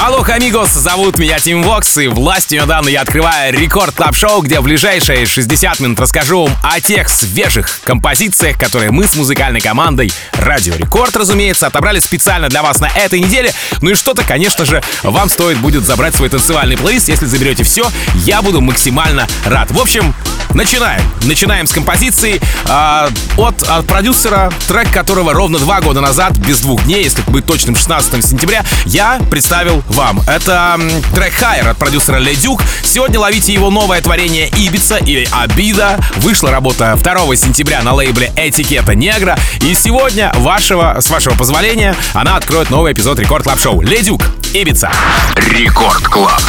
Hola, amigos, зовут меня Тим Вокс, и властью, данной мне, я открываю Record Club Show где в ближайшие 60 минут расскажу вам о тех свежих композициях, которые мы с музыкальной командой Радио Рекорд, разумеется, отобрали специально для вас на этой неделе. Ну и что-то, конечно же, вам стоит будет забрать свой танцевальный плейлист. Если заберете все, я буду максимально рад. В общем, начинаем. Начинаем с композиции э, от, от продюсера, трек которого ровно два года назад, без двух дней, если быть точным, 16 сентября, я представил вам. Это трек Higher от продюсера Ледюк. Сегодня ловите его новое творение Ибица или Обида. Вышла работа 2 сентября на лейбле Etiqueta Negra. И сегодня, вашего, с вашего позволения, она откроет новый эпизод Record Club Show. Ледюк, Ибица. Рекорд Клаб.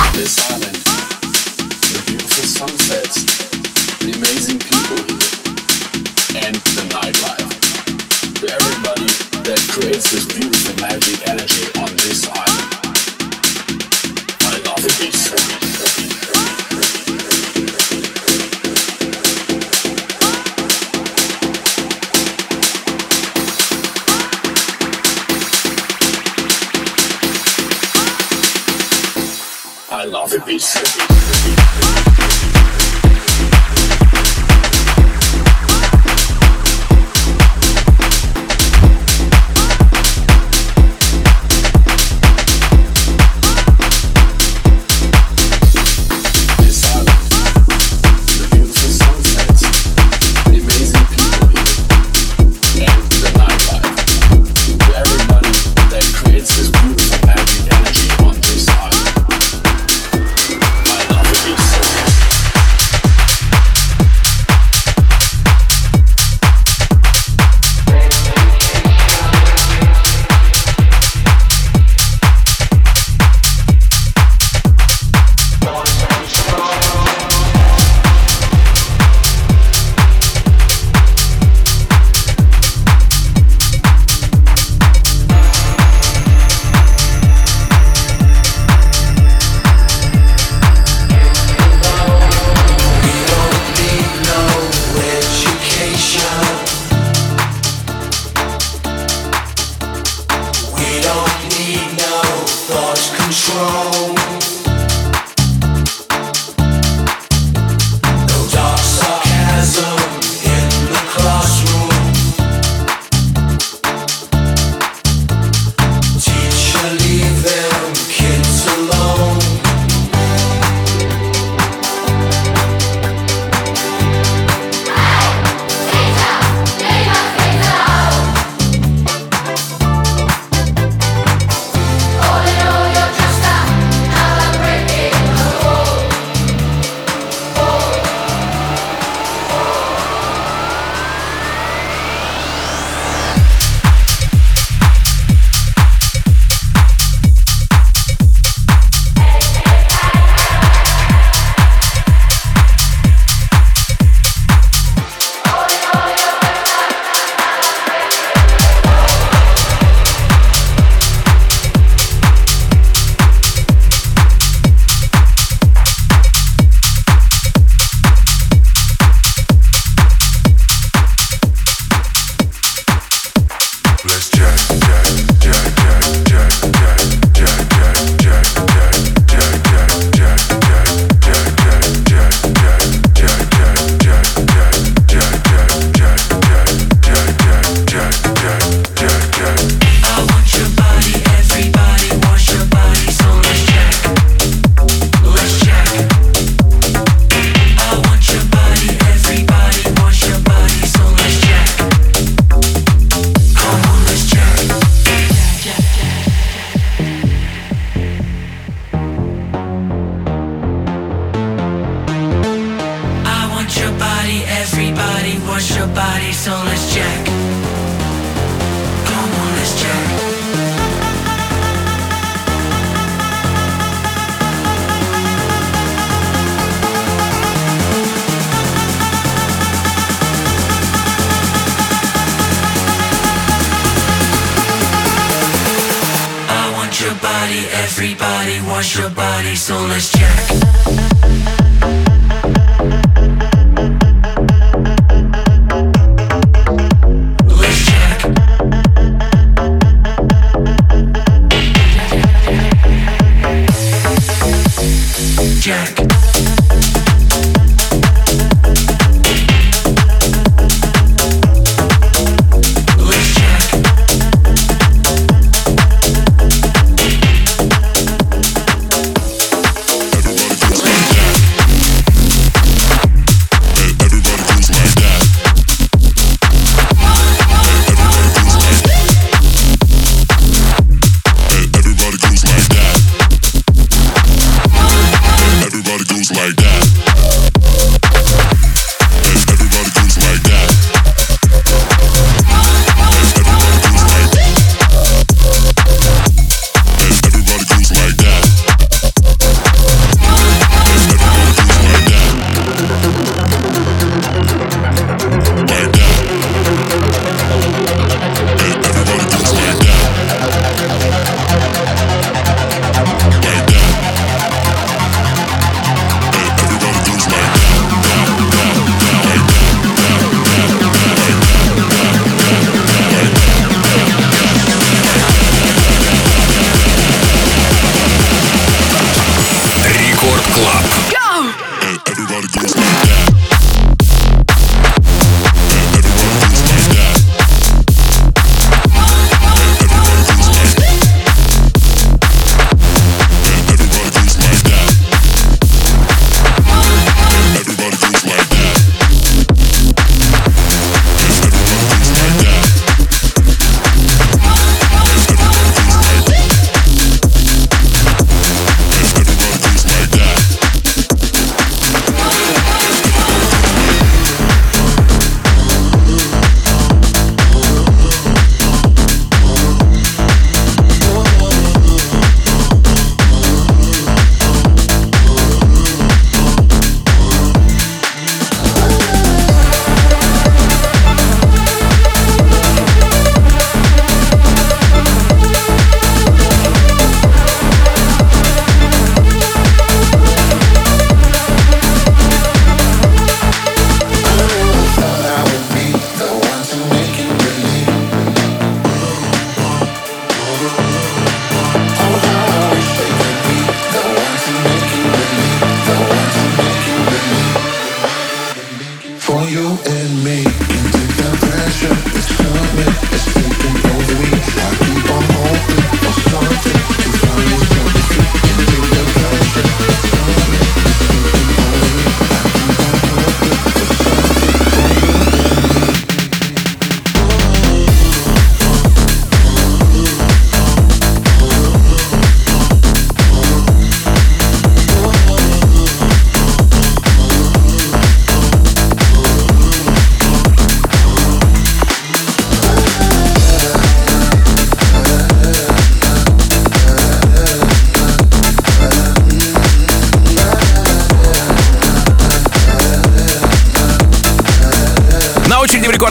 creates this beautiful magic energy on this island. I love it, beats. like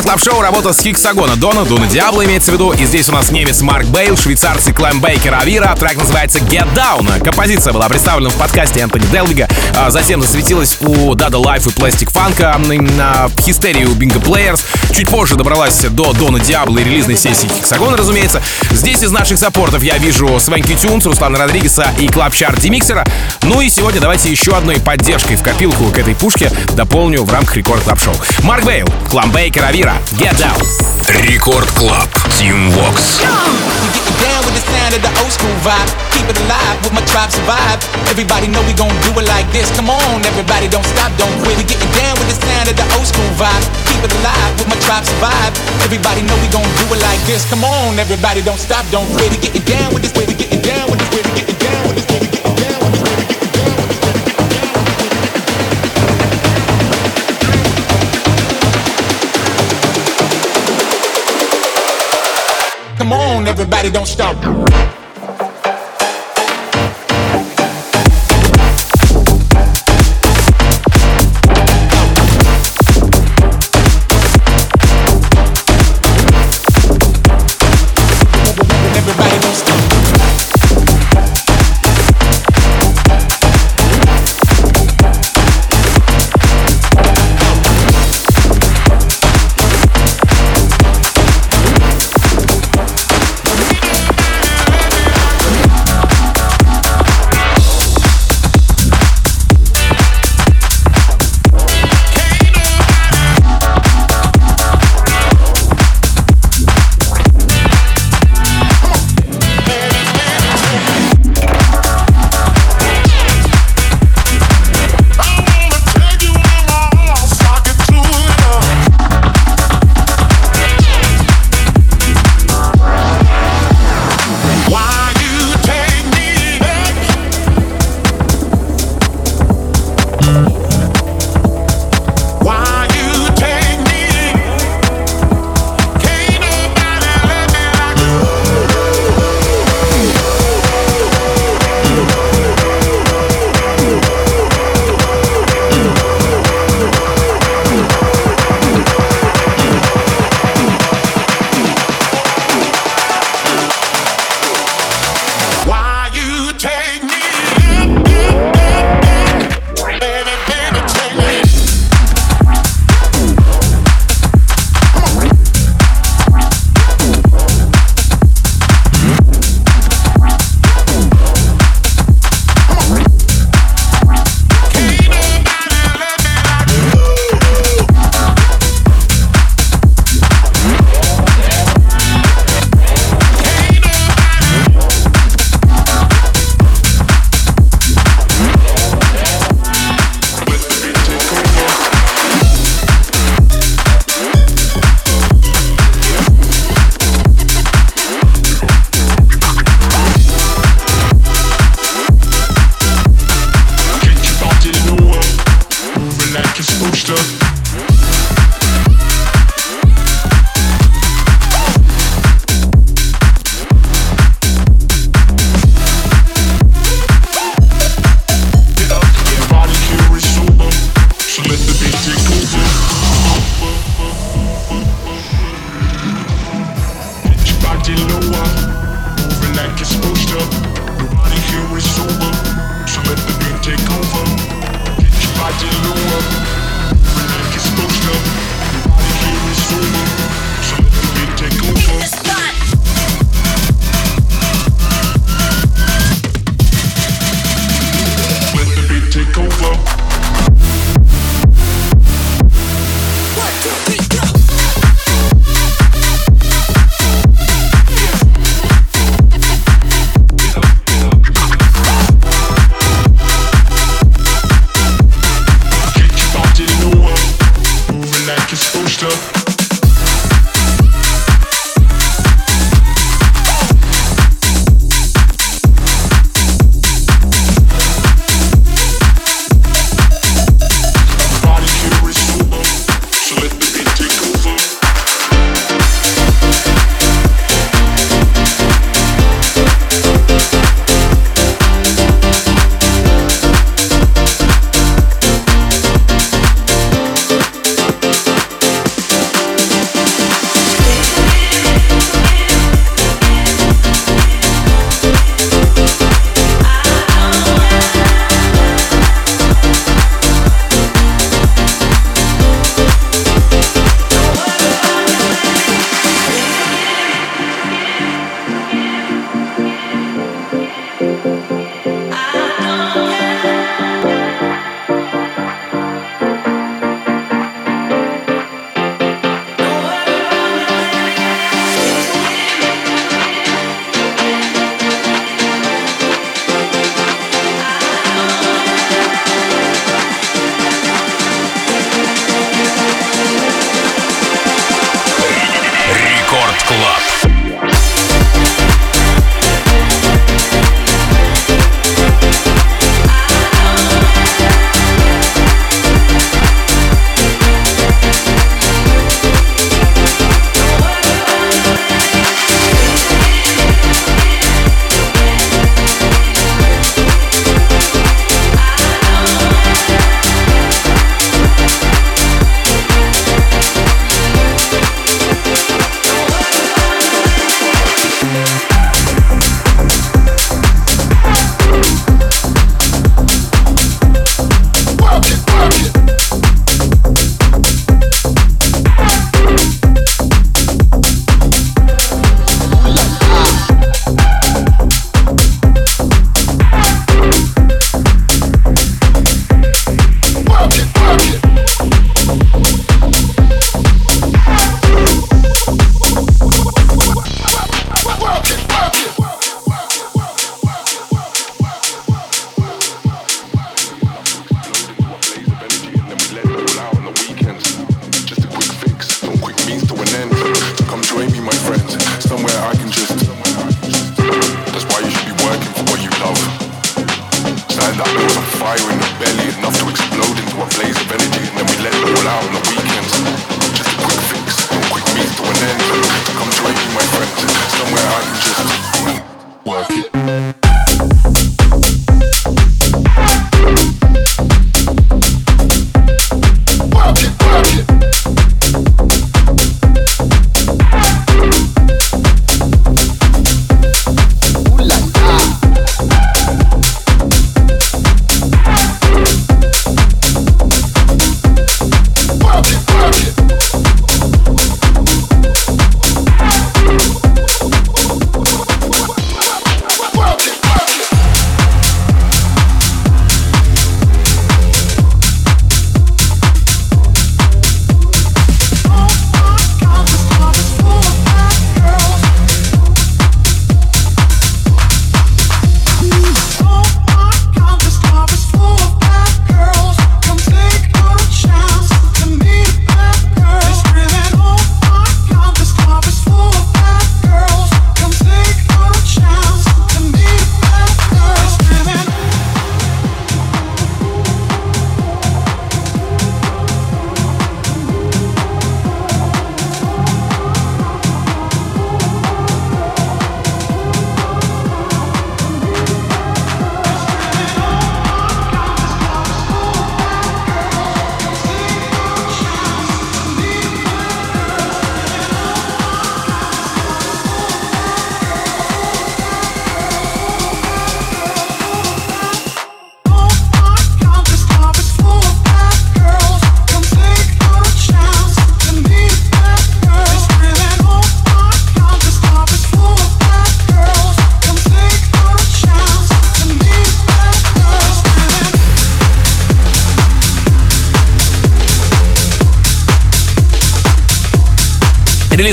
Club Show работа с Hexagon а Дона, Дуна Диабло имеется в виду. И здесь у нас немец Марк Бейл, швейцарцы Клайм Бейкер Авира. Трек называется Get Down. Композиция была представлена в подкасте Энтони Делвига. А затем засветилась у Dada Life и Plastic Funk на Hysteria у Bingo Players. Чуть позже добралась до Дона Диабло и релизной сессии Hexagon а, разумеется. Здесь из наших саппортов я вижу Swanky Tunes, Руслана Родригеса и Клаб Чарт Демиксера. Ну и сегодня давайте еще одной поддержкой в копилку к этой пушке дополню в рамках Record Club Show. Марк Бейл, Клам Бейкер Авира, Get Down. Рекорд Клаб. Sound of the old school vibe. Keep it alive with my tribe survive. Everybody know we gon' do it like this. Come on, everybody don't stop, don't quit. We getting down with the sound of the old school vibe. Keep it alive with my tribe survive. Everybody know we gon' do it like this. Come on, everybody don't stop, don't quit. We getting down with this way, we getting down with this way, we getting everybody don't stop.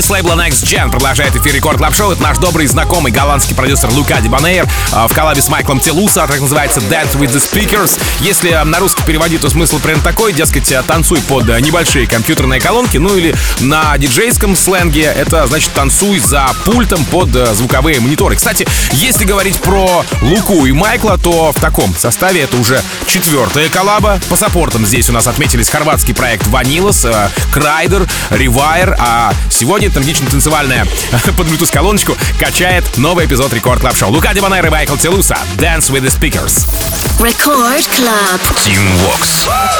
Релиз лейбла Next Gen продолжает эфир Record Club Show. Это наш добрый знакомый голландский продюсер Luca Debonaire в коллабе с Майклом Телуса, так называется Dance with the Speakers. Если на русский переводить, то смысл примерно такой, дескать, танцуй под небольшие компьютерные колонки, ну или на диджейском сленге это значит танцуй за пультом под звуковые мониторы. Кстати, если говорить про Луку и Майкла, то в таком составе это уже четвертая коллаба. По саппортам здесь у нас отметились хорватский проект Vanillas, Kryder, Rewire, а сегодня энергично-танцевальная под Bluetooth колоночку качает новый эпизод Record Club Show. Luca Debonaire и Майкл Телуса. Dance with the Speakers. Record Club. Team Vox.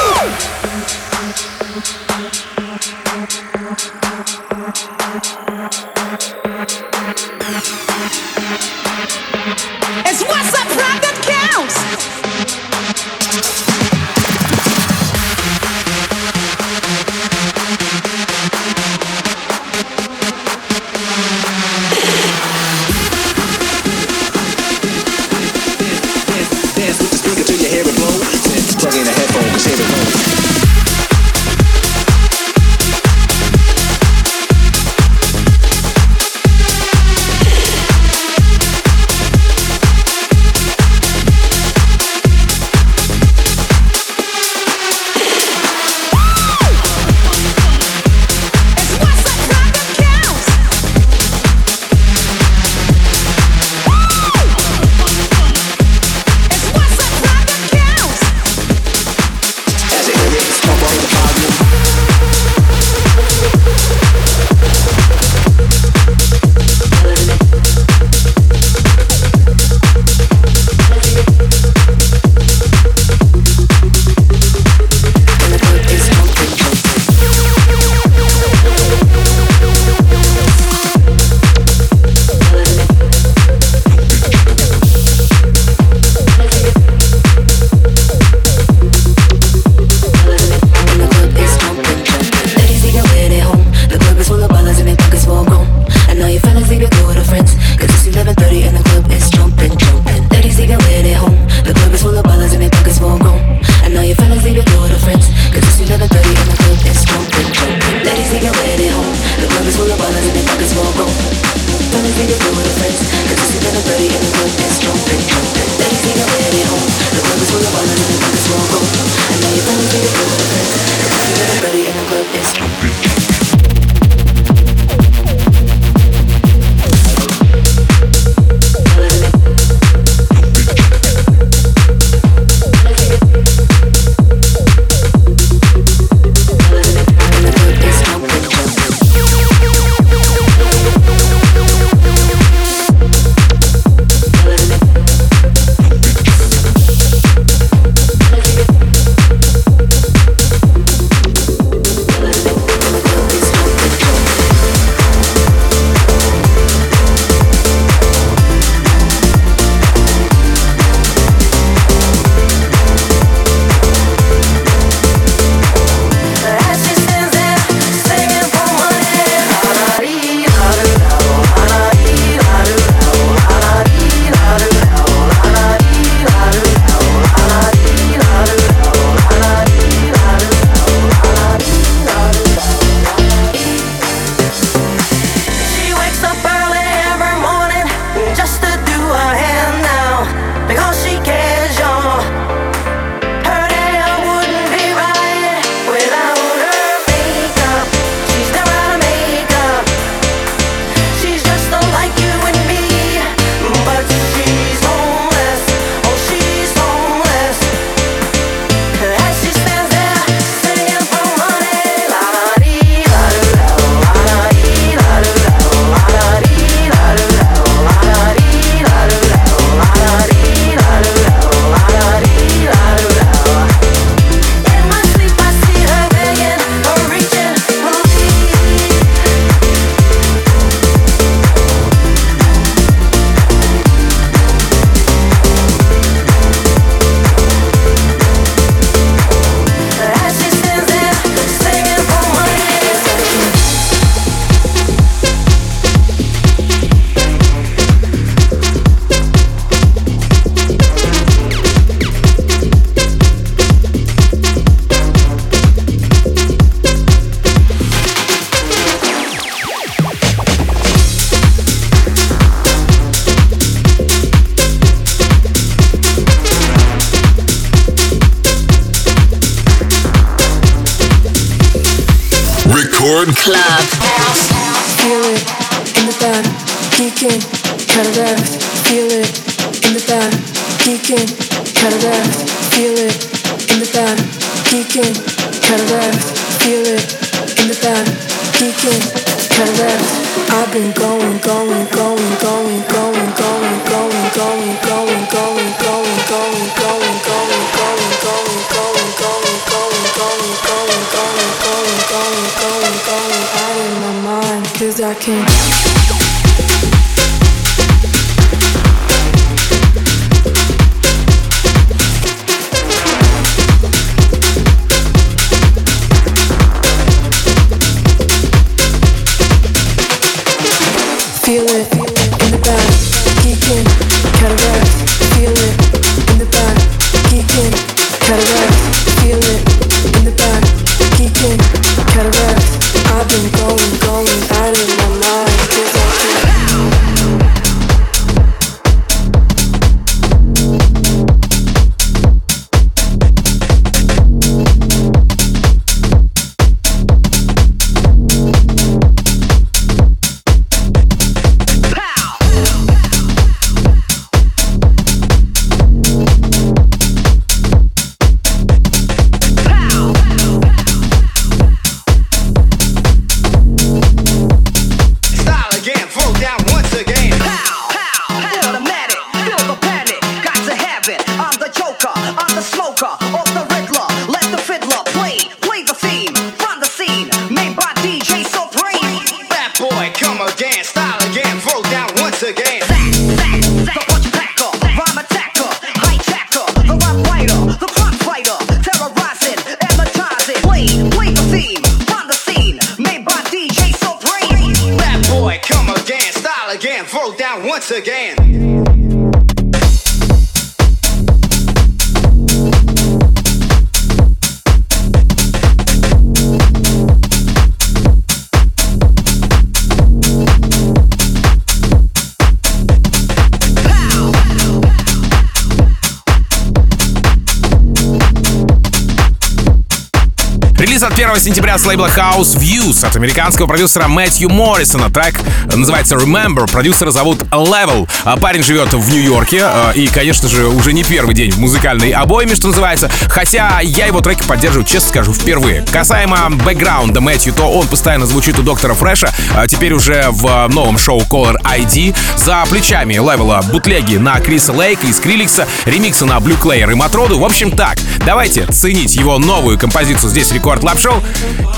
Сентября с лейбла House Views от американского продюсера Мэтью Моррисона. Трек называется Remember. Продюсера зовут Level. А Парень живет в Нью-Йорке. а, И, конечно же, уже не первый день в музыкальной обойме, что называется. Хотя я его треки поддерживаю, честно скажу, впервые. Касаемо бэкграунда Мэтью, то он постоянно звучит у доктора Фреша. а Теперь уже в новом шоу Color ID. За плечами Левела бутлеги на Криса Лейка и Скриликса, ремиксы на Blue Clayer и Матроду. В общем так, давайте ценить его новую композицию здесь Рекорд Клаб Шоу.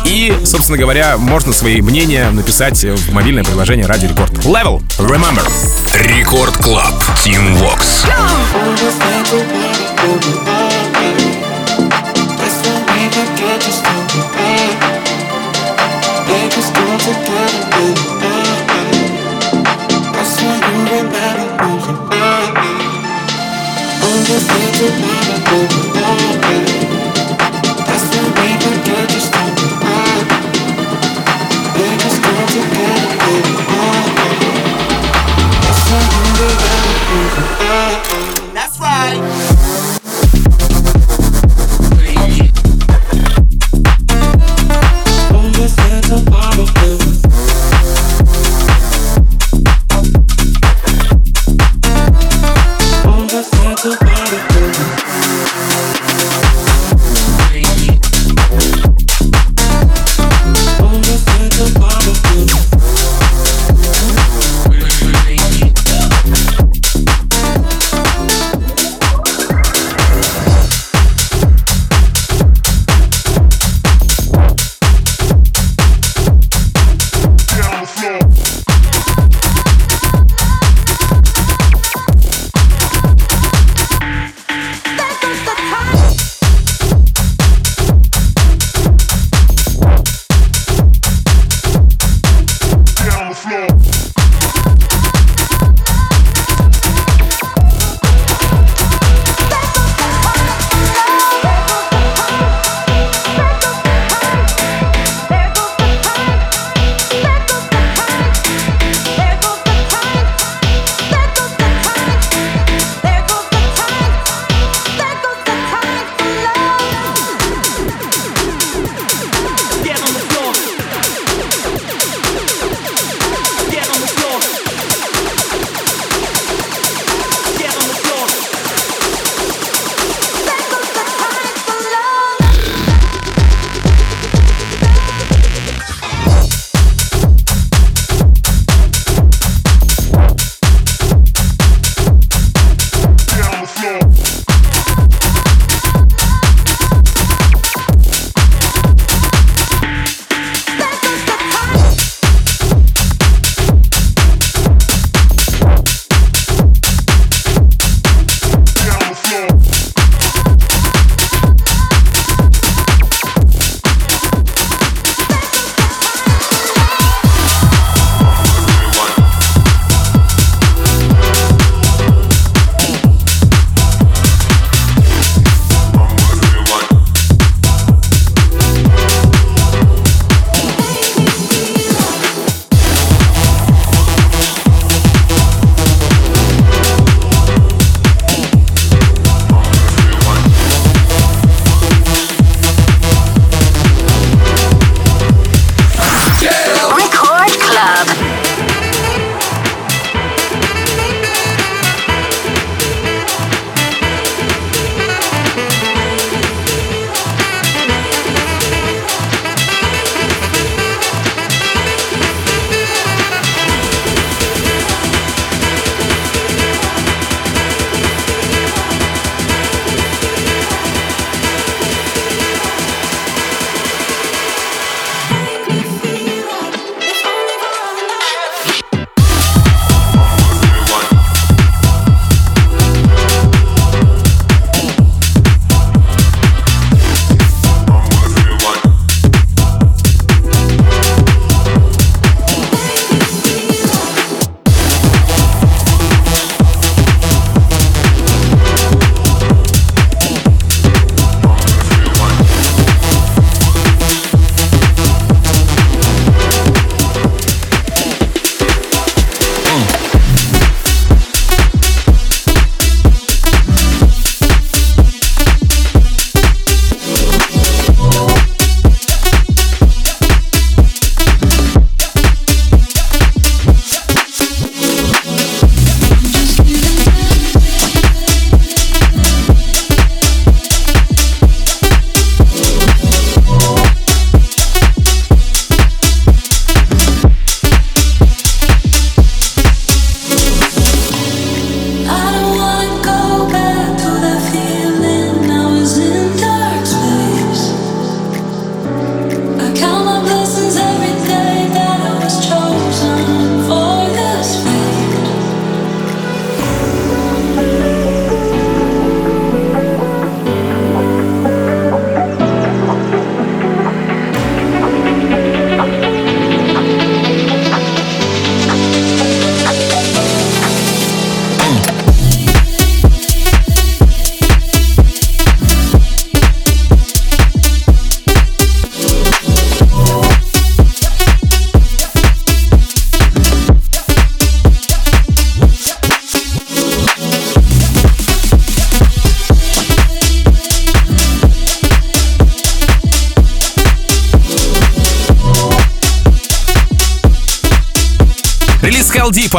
И, собственно говоря, можно свои мнения написать в мобильное приложение Радио Рекорд. Level, remember. Рекорд Клаб. Team Vox. That's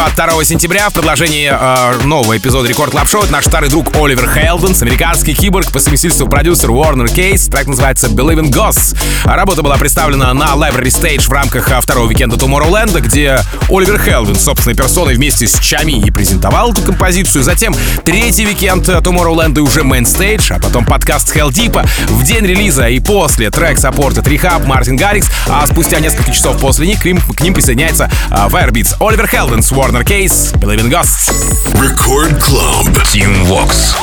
22 сентября в продолжении э, нового эпизода Record Club Show. Наш старый друг Оливер Хелденс, американский киборг, по совместительству продюсер Warner Case. Трек называется Believe in Ghosts. Работа была представлена на Library Stage в рамках э, второго уикенда Tomorrowland, где Оливер Хелденс собственной персоной вместе с Чами и презентовал эту композицию. Затем третий уикенд э, Tomorrowland и уже Main Stage, а потом подкаст Heldeep в день релиза и после трек саппортят R3HAB, Мартин Гаррикс, а спустя несколько часов после них к ним, к ним присоединяется э, Firebeats. Оливер Хелденс, Warner Case, Believe in Ghosts. Record Club. Team Vox.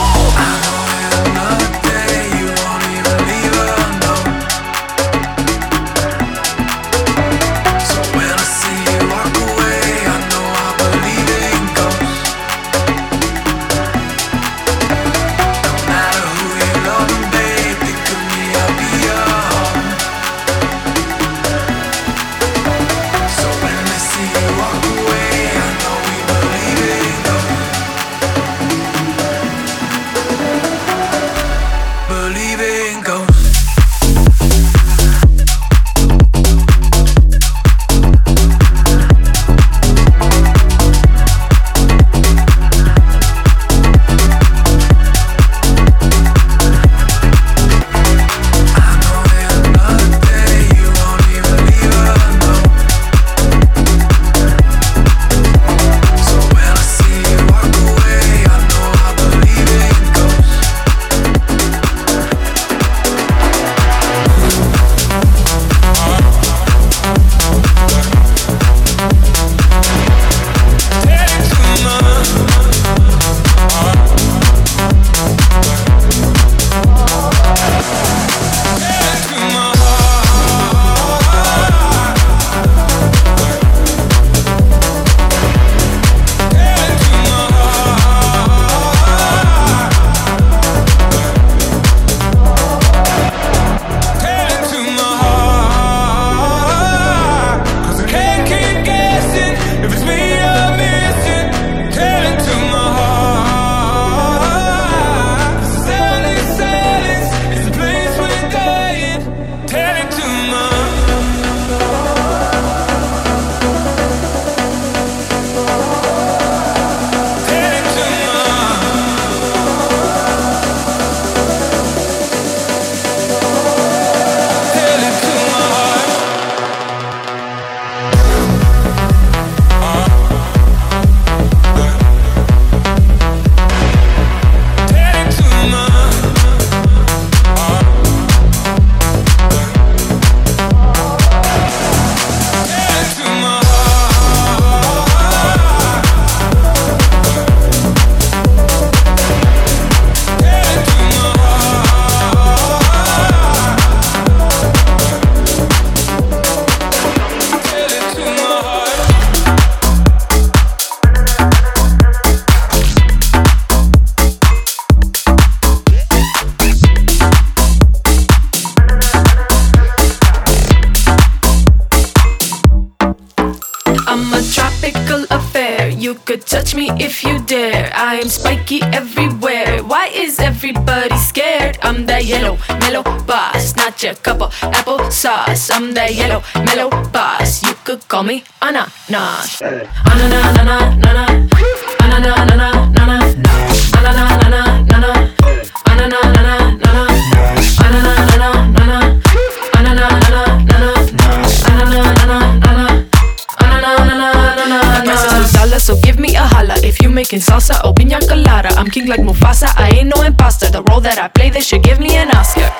If salsa or pina colada. I'm king like Mufasa, I ain't no imposter. The role that I play, they should give me an Oscar.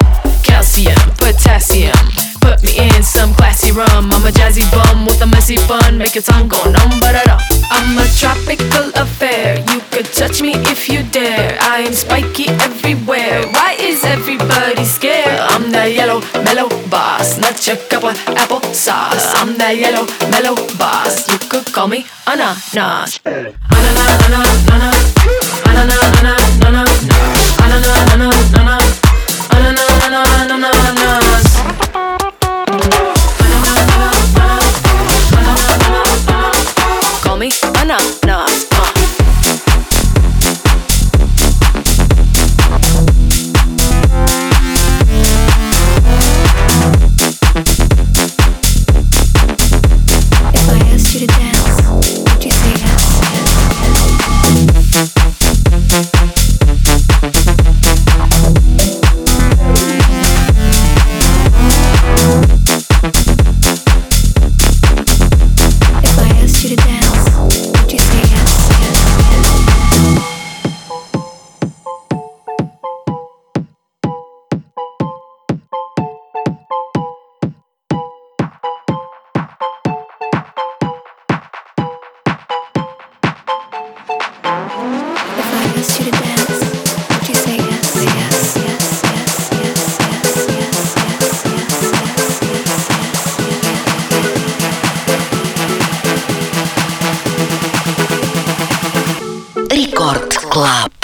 Calcium, potassium, put me in some classy rum. I'm a jazzy bum with a messy bun, make your tongue go numb, but I'm a tropical affair. You could touch me if you dare. I am spiky everywhere. Why is everybody scared? Mellow boss, not your cup of apple sauce. I'm that yellow mellow boss. You could call me ananas. Ananas, ananas, ananas, ananas, ananas, ananas, ananas, ananas. If Club.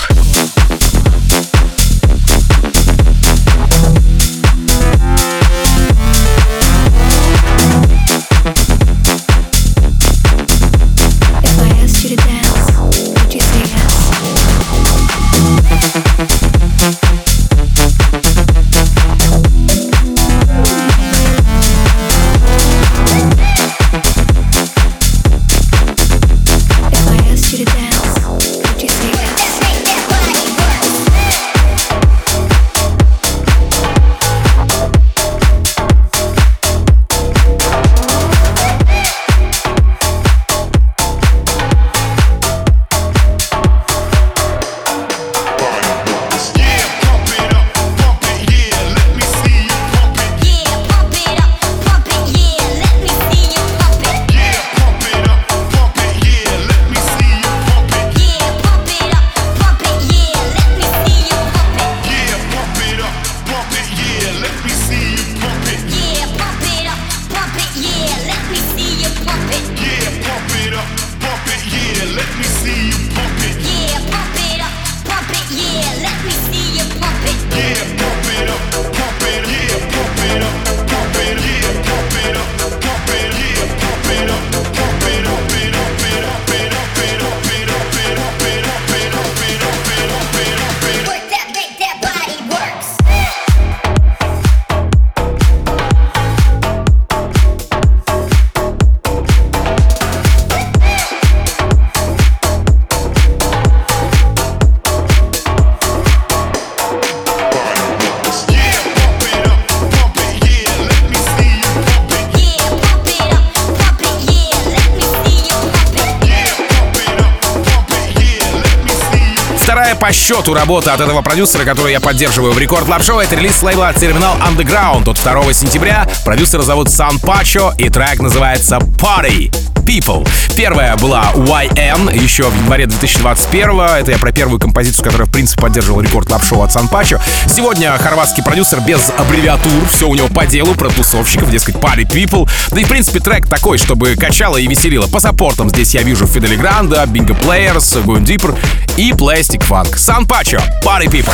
По счету работа от этого продюсера, который я поддерживаю в Record Club Show, это релиз лейбла Terminal Underground от 2 сентября. Продюсера зовут Сан Пачо, и трек называется Party People. Первая была YN еще в январе 2021 Это я про первую композицию, которая, в принципе, поддерживала Record Club Show от Сан Пачо. Сегодня хорватский продюсер без аббревиатур, все у него по делу, про тусовщиков, дескать, Party People. Да и, в принципе, трек такой, чтобы качало и веселило. По саппортам здесь я вижу Фидели Гранда, Bingo Players, Going Deeper и Plastic Funk. Сан Пачо, Party People.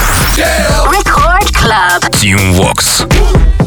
Record Club. Team Vox.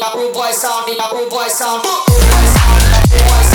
sound, the boy sound, the boy sound, boy sound.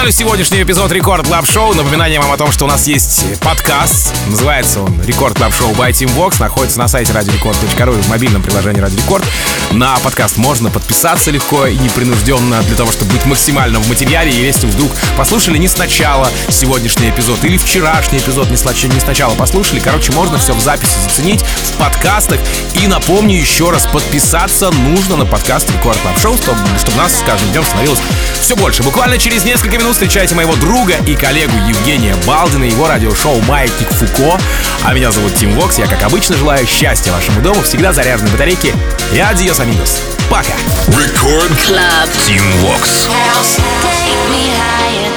Финалю сегодняшний эпизод Record Club Show. Напоминание вам о том, что у нас есть подкаст. Называется он Record Club Show by Team Vox. Находится на сайте radiorecord.ru и в мобильном приложении Radio Record. На подкаст можно подписаться легко и непринужденно для того, чтобы быть максимально в материале. И если вдруг послушали не сначала сегодняшний эпизод или вчерашний эпизод не, сначала послушали, короче, можно все в записи заценить в подкастах. И напомню еще раз, подписаться нужно на подкаст Record Club Show, чтобы, чтобы нас с каждым днем становилось все больше. Буквально через несколько минут встречайте моего друга и коллегу Евгения Балдина, его радиошоу «Маятник Фуко». А меня зовут Тим Вокс. Я, как обычно, желаю счастья вашему дому, всегда заряженной батарейки. И адиос, амигос. Пока. Record Club. Team Vox. Take me higher.